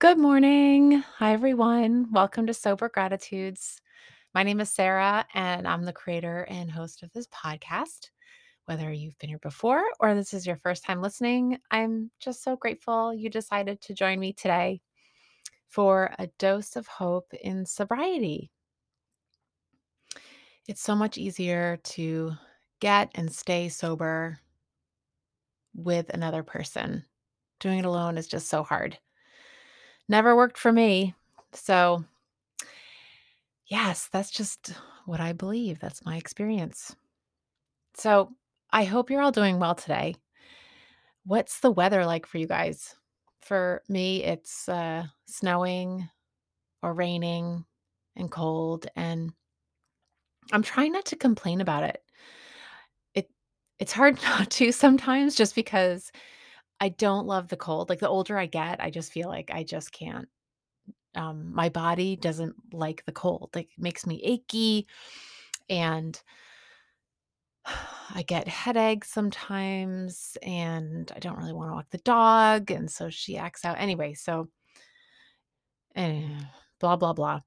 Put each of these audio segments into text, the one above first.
Good morning. Hi, everyone. Welcome to Sober Gratitudes. My name is Sarah, and I'm the creator and host of this podcast. Whether you've been here before or this is your first time listening, I'm just so grateful you decided to join me today for a dose of hope in sobriety. It's so much easier to get and stay sober with another person. Doing it alone is just so hard. Never worked for me. So, yes, that's just what I believe. That's my experience. So, I hope you're all doing well today. What's the weather like for you guys? For me, it's uh, snowing or raining and cold, and I'm trying not to complain about it. It it's hard not to sometimes just because I don't love the cold. Like the older I get, I just feel like I just can't um, my body doesn't like the cold. Like it makes me achy and I get headaches sometimes and I don't really want to walk the dog. And so she acts out anyway. So, eh, blah, blah, blah.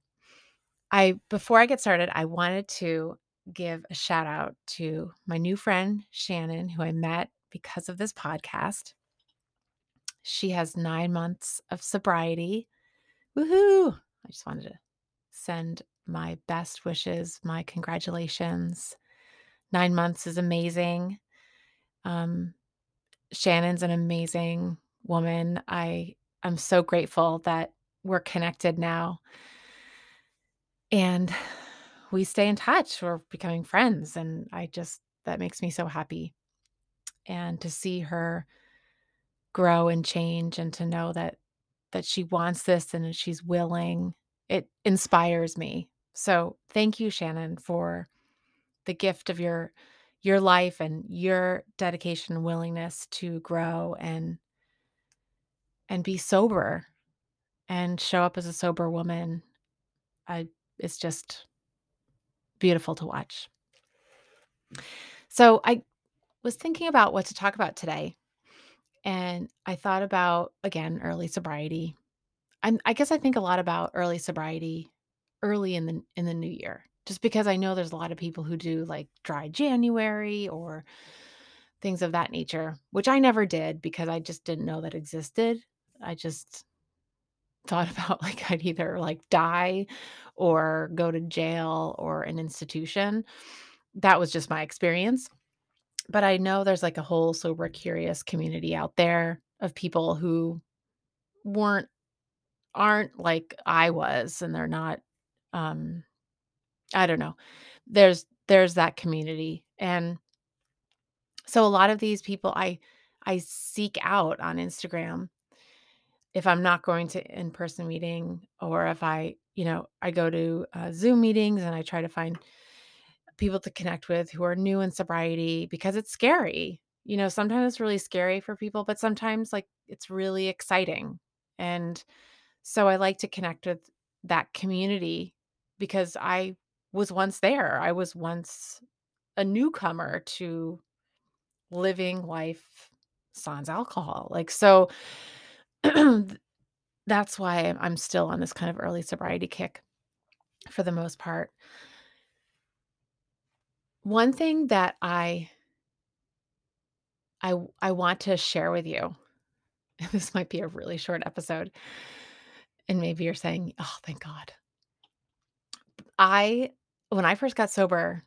I, before I get started, I wanted to give a shout out to my new friend, Shannon, who I met because of this podcast. She has nine months of sobriety. Woohoo! I just wanted to send my best wishes, my congratulations. Nine months is amazing. Um, Shannon's an amazing woman. I I'm so grateful that we're connected now. And we stay in touch. We're becoming friends. And I just, that makes me so happy. And to see her grow and change and to know that that she wants this and she's willing it inspires me. So thank you shannon for the gift of your your life and your dedication and willingness to grow and and be sober and show up as a sober woman. I it's just beautiful to watch. So I was thinking about what to talk about today and I thought about again early sobriety. I'm I guess I think a lot about early sobriety early in the in the new year just because I know there's a lot of people who do like dry January or things of that nature, which I never did because I just didn't know that existed. I just thought about like I'd either like die or go to jail or an institution. That was just my experience. But I know there's like a whole sober curious community out there of people who weren't aren't like I was and they're not um I don't know. There's there's that community and so a lot of these people I I seek out on Instagram if I'm not going to in-person meeting or if I, you know, I go to uh, Zoom meetings and I try to find people to connect with who are new in sobriety because it's scary. You know, sometimes it's really scary for people, but sometimes like it's really exciting. And so I like to connect with that community because I was once there. I was once a newcomer to living life sans alcohol. Like so that's why I'm still on this kind of early sobriety kick for the most part. One thing that I I I want to share with you, this might be a really short episode, and maybe you're saying, "Oh, thank God." I when I first got sober,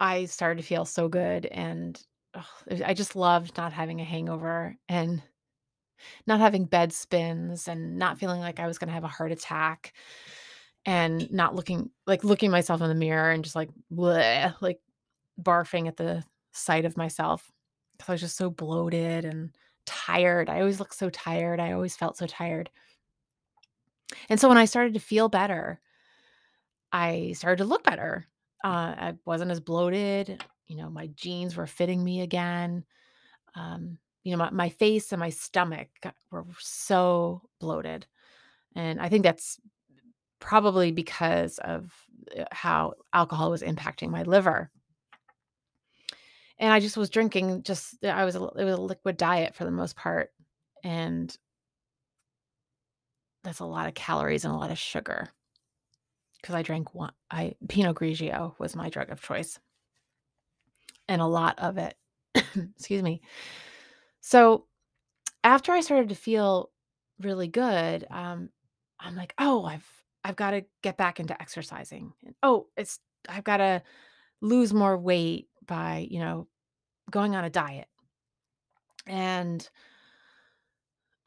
I started to feel so good and ugh, I just loved not having a hangover and not having bed spins and not feeling like I was going to have a heart attack and not looking like looking myself in the mirror and just like bleh, like barfing at the sight of myself because I was just so bloated and tired. I always looked so tired. I always felt so tired. And so when I started to feel better, I started to look better. Uh, I wasn't as bloated. You know, my jeans were fitting me again. Um, you know, my, my face and my stomach were so bloated. And I think that's probably because of uh, how alcohol was impacting my liver. And I just was drinking just I was a it was a liquid diet for the most part, and that's a lot of calories and a lot of sugar. Because I drank one I Pinot Grigio was my drug of choice. And a lot of it. Excuse me. So, after I started to feel really good, um, I'm like, "Oh, I've I've gotta get back into exercising, oh, it's I've gotta lose more weight by, you know, going on a diet." And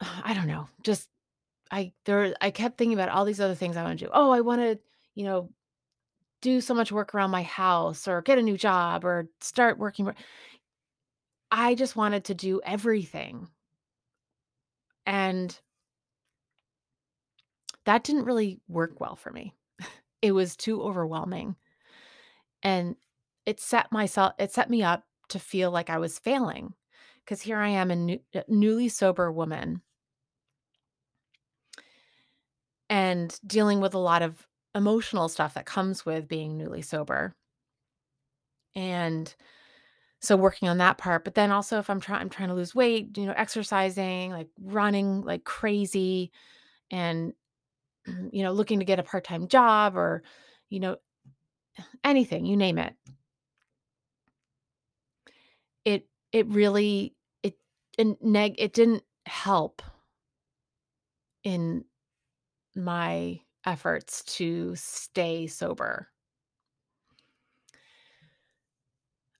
I don't know, just I there I kept thinking about all these other things I wanna do. "Oh, I wanna, you know, do so much work around my house or get a new job or start working more" I just wanted to do everything. And that didn't really work well for me. It was too overwhelming. And it set myself it set me up to feel like I was failing because here I am, a new newly sober woman and dealing with a lot of emotional stuff that comes with being newly sober. And so working on that part, but then also if I'm try I'm trying to lose weight, you know, exercising, like, running like crazy and, you know, looking to get a part-time job or, you know, anything, you name it. It it really it and neg it didn't help in my efforts to stay sober.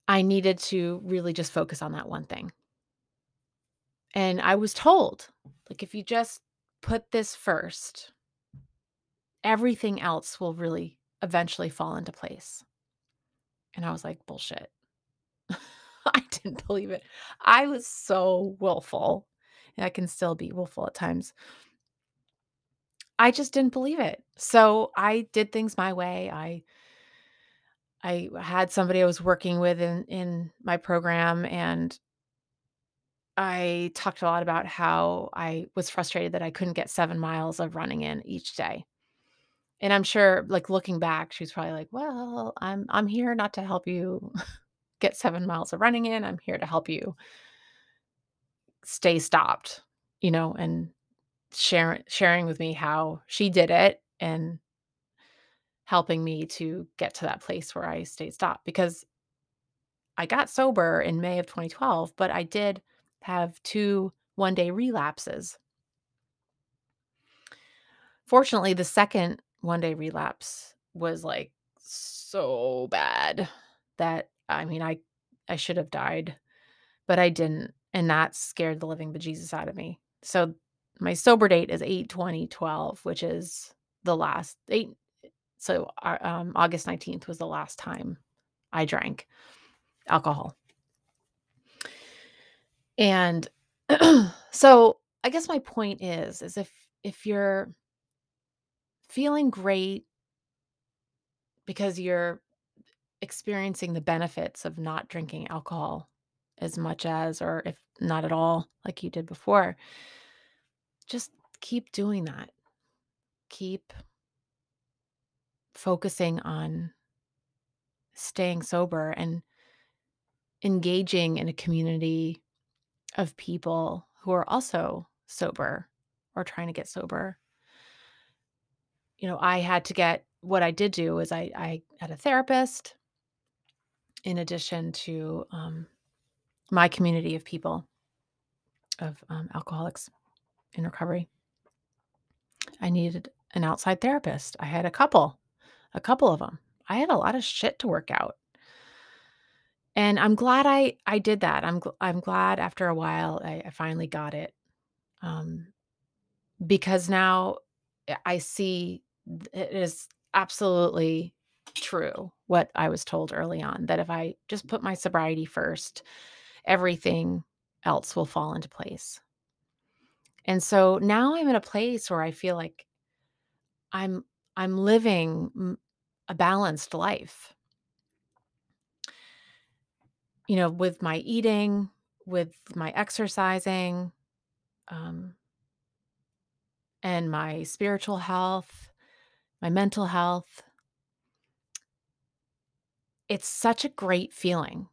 I needed to really just focus on that one thing. And I was told, like, "If you just put this first, "everything else will really eventually fall into place." And I was like, "Bullshit." I didn't believe it. I was so willful, I can still be willful at times. I just didn't believe it. So, I did things my way. I I had somebody I was working with in in my program, and I talked a lot about how I was frustrated that I couldn't get 7 miles of running in each day. And I'm sure, like, looking back, she's probably like, "Well, I'm I'm here not to help you get 7 miles of running in, I'm here to help you" "stay stopped," you know, and shar sharing with me how she did it and helping me to get to that place where I stayed stopped, because I got sober in May of 2012, but I did have 2 one-day relapses. Fortunately, the 2nd one-day relapse was, like, so bad that, I mean, I I should have died, but I didn't, and that scared the living bejesus out of me. So, my sober date is 8/20/12, which is the last 8 so, uh, um, August 19th was the last time I drank alcohol. And so, I guess my point is, is if if you're feeling great because you're experiencing the benefits of not drinking alcohol as much as or if not at all like you did before just keep doing that. Keep focusing on staying sober and engaging in a community of people who are also sober or trying to get sober. You know, I had to get what I did do is I I had a therapist in addition to, um, my community of people of, um, alcoholics in recovery. I needed an outside therapist. I had a couple, a couple of them. I had a lot of shit to work out. And I'm glad I I did that. I'm gl I'm glad after a while I I finally got it, um, because now, eh, I see it is absolutely true what I was told early on, that if I just put my sobriety first, everything else will fall into place. And so now I'm in a place where I feel like I'm I'm living a balanced life. You know, with my eating, with my exercising, um and my spiritual health, my mental health. It's such a great feeling,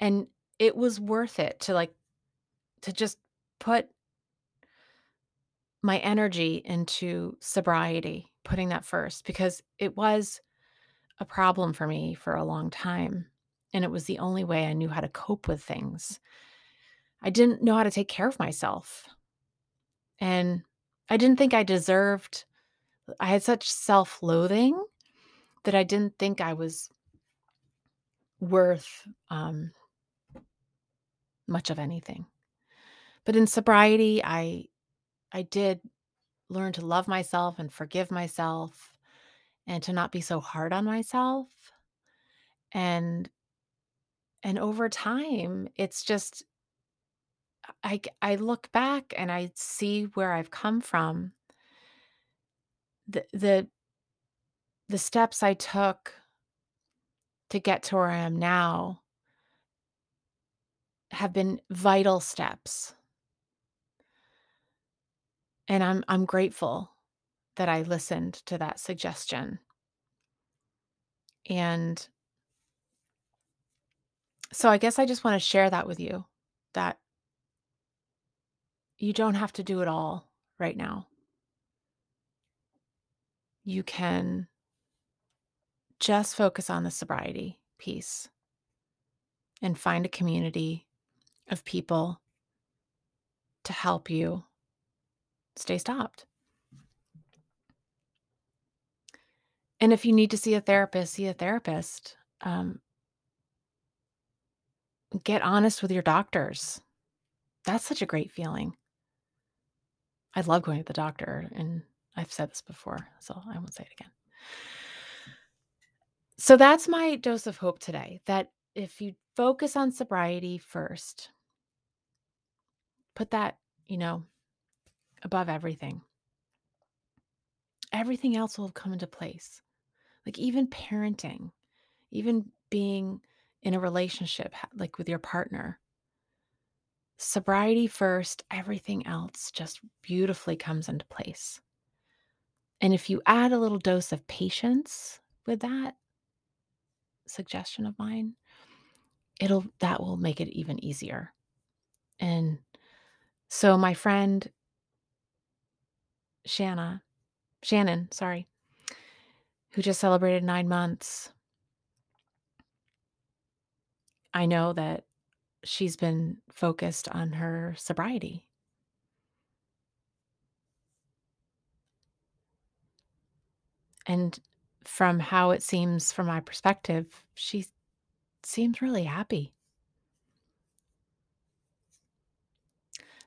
and it was worth it to, like to just put my energy into sobriety, putting that first because it was a problem for me for a long time, and it was the only way I knew how to cope with things. I didn't know how to take care of myself, and I didn't think I deserved I had such self-loathing that I didn't think I was worth, um much of anything. But in sobriety, I I did learn to love myself and forgive myself and to not be so hard on myself. And and over time, it's just I I look back and I see where I've come from. The the the steps I took to get to where I am now have been vital steps. And I'm I'm grateful that I listened to that suggestion. And so I guess I just wanna share that with you, that you don't have to do it all right now. You can just focus on the sobriety piece and find a community of people to help you stay stopped. And if you need to see a therapist, see a therapist. Um get honest with your doctors. That's such a great feeling. I love going to the doctor, and I've said this before, so I won't say it again. So that's my dose of hope today, that if you focus on sobriety first put that, you know, above everything everything else will come into place. Like, even parenting, even being in a relationship, like, with your partner. Sobriety first, everything else just beautifully comes into place. And if you add a little dose of patience with that suggestion of mine, it'll that will make it even easier. And so my friend Shanna Shannon, sorry, who just celebrated 9 months I know that she's been focused on her sobriety. And from how it seems from my perspective, she seems really happy.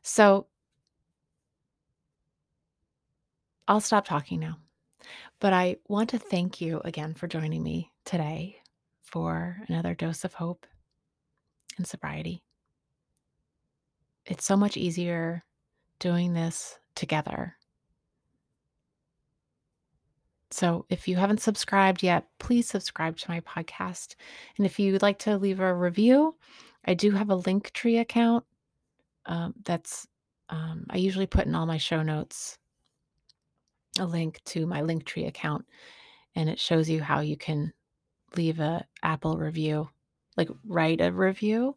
So I'll stop talking now, but I want to thank you again for joining me today for another dose of hope and sobriety. It's so much easier doing this together. So, if you haven't subscribed yet, please subscribe to my podcast, and if you'd like to leave a review, I do have a Linktree account, um, that's, um I usually put in all my show notes a link to my Linktree account, and it shows you how you can leave a Apple review, like, write a review,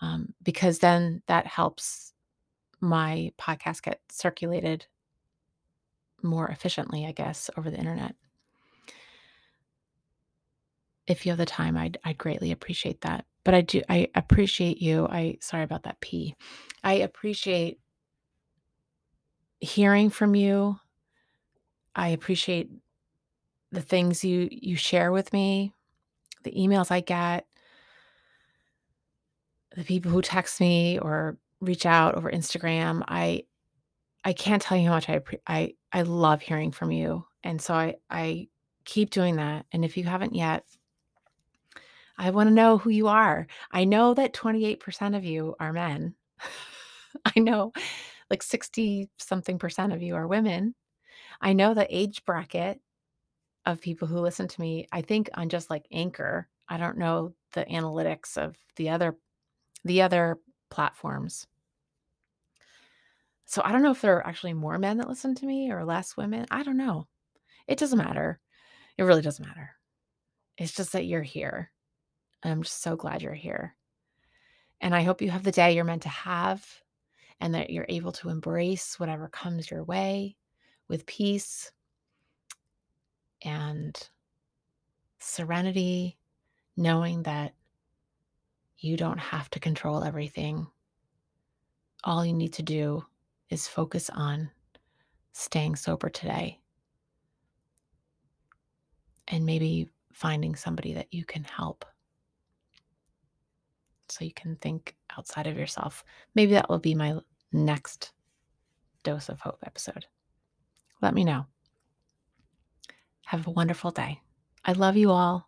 um, because then that helps my podcast get circulated more efficiently, I guess, over the Internet. If you have the time, I'd I'd greatly appreciate that. But I do I appreciate you. I sorry about that P. I appreciate hearing from you. I appreciate the things you you share with me, the emails I get the people who text me or reach out over Instagram. I I can't tell you how much I I I love hearing from you, and so I I keep doing that, and if you haven't yet I wanna know who you are. I know that 28% of you are men. I know, like, 60 something percent of you are women. I know the age bracket of people who listen to me, I think on just, like, Anchor. I don't know the analytics of the other the other platforms. So, I don't know if there are actually more men that listen to me or less women. I don't know. It doesn't matter. It really doesn't matter. It's just that you're here. I'm just so glad you're here. And I hope you have the day you're meant to have, and that you're able to embrace whatever comes your way with peace and serenity, knowing that you don't have to control everything. All you need to do is focus on staying sober today and maybe finding somebody that you can help so you can think outside of yourself. Maybe that will be my next dose of hope episode. Let me know. Have a wonderful day. I love you all.